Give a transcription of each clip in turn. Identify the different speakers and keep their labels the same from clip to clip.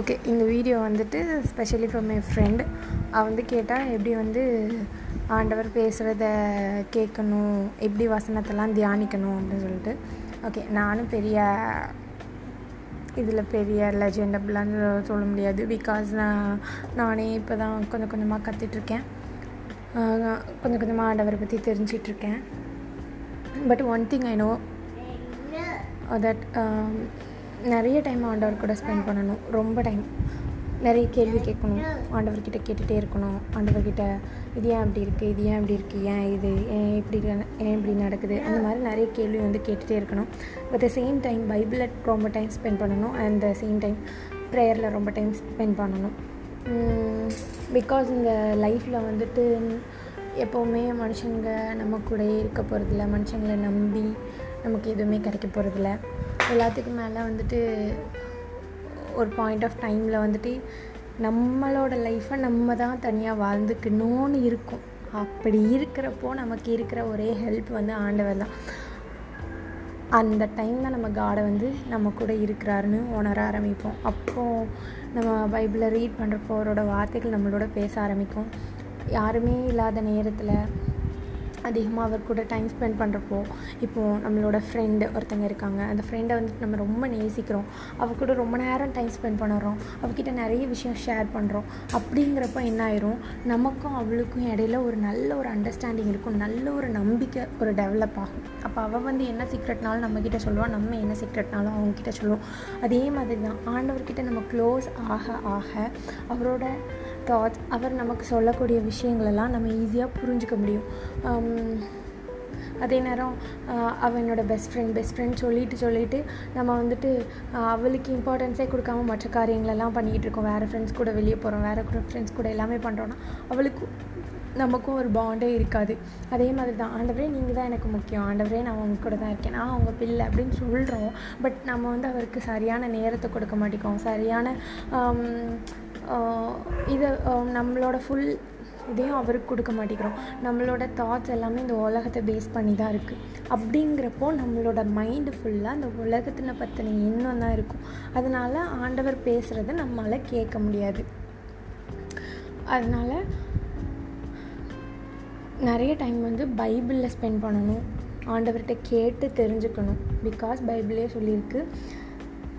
Speaker 1: Okay இந்த video வந்துட்டு specially from my friend அவள் வந்து கேட்டால் எப்படி வந்து ஆண்டவர் பேசுகிறத கேட்கணும்? எப்படி வசனத்தெல்லாம் தியானிக்கணும்? அப்படின்னு சொல்லிட்டு. ஓகே நானும் பெரிய இதில் பெரிய லெஜெண்ட் அப்படிலாம் சொல்ல முடியாது. பிகாஸ் நான் நானே இப்போ தான் கொஞ்சம் கொஞ்சமாக கற்றுட்ருக்கேன் கொஞ்சம் கொஞ்சமாக ஆண்டவரை பற்றி தெரிஞ்சிட்ருக்கேன் but one thing I know that நிறைய டைம் ஆண்டவர் கூட ஸ்பெண்ட் பண்ணணும். ரொம்ப டைம் நிறைய கேள்வி கேட்கணும். ஆண்டவர்கிட்ட கேட்டுகிட்டே இருக்கணும். ஆண்டவர்கிட்ட இது ஏன் அப்படி இருக்குது இது ஏன் அப்படி இருக்குது ஏன் இது? ஏன் இப்படி ஏன் இப்படி நடக்குது? அந்த மாதிரி நிறைய கேள்வி வந்து கேட்டுகிட்டே இருக்கணும். பட் த சேம் டைம் பைபிளில் ரொம்ப டைம் ஸ்பெண்ட் பண்ணணும். அண்ட் த சேம் டைம் ப்ரேயரில் ரொம்ப டைம் ஸ்பெண்ட் பண்ணணும். Mm, பிகாஸ் இந்த லைஃப்பில் வந்துட்டு எப்போவுமே மனுஷங்க நம்ம கூடயே இருக்க போகிறதில்ல மனுஷங்களை நம்பி நமக்கு எதுவுமே கிடைக்க போகிறதில்ல எல்லாத்துக்கும் மேலே வந்துட்டு ஒரு பாயிண்ட் ஆஃப் டைமில் வந்துட்டு நம்மளோட லைஃப்பை நம்ம தான் தனியாக வாழ்ந்துக்கணும்னு இருக்கும். அப்படி இருக்கிறப்போ நமக்கு இருக்கிற ஒரே ஹெல்ப் வந்து ஆண்டவர் தான். அந்த டைம் தான் நம்ம காடை வந்து நம்ம கூட இருக்கிறாருன்னு உணர ஆரம்பிப்போம். அப்போது நம்ம பைபிளை ரீட் பண்ணுறப்போ அவரோட வார்த்தைகள் நம்மளோட பேச ஆரம்பிக்கும். யாருமே இல்லாத நேரத்தில் அதிகமாக அவர் கூட டைம் ஸ்பெண்ட் பண்ணுறப்போ இப்போது நம்மளோட ஃப்ரெண்டு ஒருத்தங்க இருக்காங்க. அந்த ஃப்ரெண்டை வந்துட்டு நம்ம ரொம்ப நேசிக்கிறோம். அவ கூட ரொம்ப நேரம் டைம் ஸ்பெண்ட் பண்ணுறோம். அவகிட்ட நிறைய விஷயம் ஷேர் பண்ணுறோம் அப்படிங்கிறப்ப என்ன ஆயிரும்? நமக்கும் அவளுக்கும் இடையில ஒரு நல்ல ஒரு அண்டர்ஸ்டாண்டிங் இருக்கும். நல்ல ஒரு நம்பிக்கை ஒரு டெவலப் ஆகும். அப்போ அவள் வந்து என்ன சீக்ரெட்னாலும் நம்மக்கிட்ட சொல்லுவாள் நம்ம என்ன சீக்ரெட்னாலும் அவங்கக்கிட்ட சொல்லுவோம். அதே மாதிரி தான் ஆண்டவர்கிட்ட நம்ம க்ளோஸ் ஆக ஆக அவரோட தாட்ஸ் அவர் நமக்கு சொல்லக்கூடிய விஷயங்களெல்லாம் நம்ம ஈஸியாக புரிஞ்சுக்க முடியும். அதே நேரம் அவனோட பெஸ்ட் ஃப்ரெண்ட் பெஸ்ட் ஃப்ரெண்ட் சொல்லிட்டு சொல்லிட்டு நம்ம வந்துட்டு அவளுக்கு இம்பார்ட்டன்ஸே கொடுக்காம மற்ற காரியங்களெல்லாம் பண்ணிக்கிட்டு இருக்கோம். வேறு ஃப்ரெண்ட்ஸ் கூட வெளியே போகிறோம் வேறு கூட ஃப்ரெண்ட்ஸ் கூட எல்லாமே பண்ணுறோன்னா அவளுக்கு நமக்கும் ஒரு பாண்டே இருக்காது. அதே மாதிரி தான் ஆண்டவரே நீங்கள் தான் எனக்கு முக்கியம். ஆண்டவரே நான் உங்க கூட தான் இருக்கேன். நான் அவங்க பிள்ளை அப்படின்னு சொல்கிறோம் பட் நம்ம வந்து அவருக்கு சரியான நேரத்தை கொடுக்க மாட்டேங்கோம் சரியான இதை நம்மளோட ஃபுல் இதையும் அவருக்கு கொடுக்க மாட்டேங்கிறோம். நம்மளோட தாட்ஸ் எல்லாமே இந்த உலகத்தை பேஸ் பண்ணி தான் இருக்குது அப்படிங்கிறப்போ நம்மளோட மைண்டு ஃபுல்லாக அந்த உலகத்தில் பற்றின எண்ணம் தான் இருக்கும். அதனால் ஆண்டவர் பேசுகிறத நம்மளால் கேட்க முடியாது. அதனால் நிறைய டைம் வந்து பைபிளில் ஸ்பெண்ட் பண்ணணும். ஆண்டவர்கிட்ட கேட்டு தெரிஞ்சுக்கணும். பிகாஸ் பைபிளே சொல்லியிருக்கு.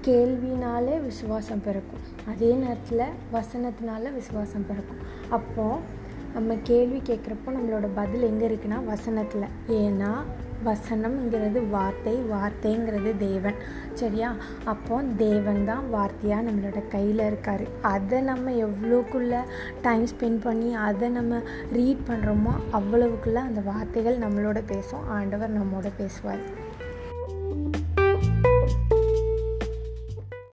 Speaker 1: கேள்வினாலே விசுவாசம் பிறக்கும். அதே நேரத்தில் வசனத்தினால விசுவாசம் பிறக்கும். அப்போது நம்ம கேள்வி கேட்குறப்போ நம்மளோட பதில் எங்கே இருக்குன்னா வசனத்தில். ஏன்னா வசனம்ங்கிறது வார்த்தை வார்த்தைங்கிறது தேவன். சரியா? அப்போ தேவன் தான் வார்த்தையாக நம்மளோட கையில் இருக்கார். அதை நம்ம எவ்வளோக்குள்ளே டைம் ஸ்பெண்ட் பண்ணி அதை நம்ம ரீட் பண்ணுறோமோ அவ்வளவுக்குள்ளே அந்த வார்த்தைகள் நம்மளோட பேசும். ஆண்டவர் நம்மளோட பேசுவார்.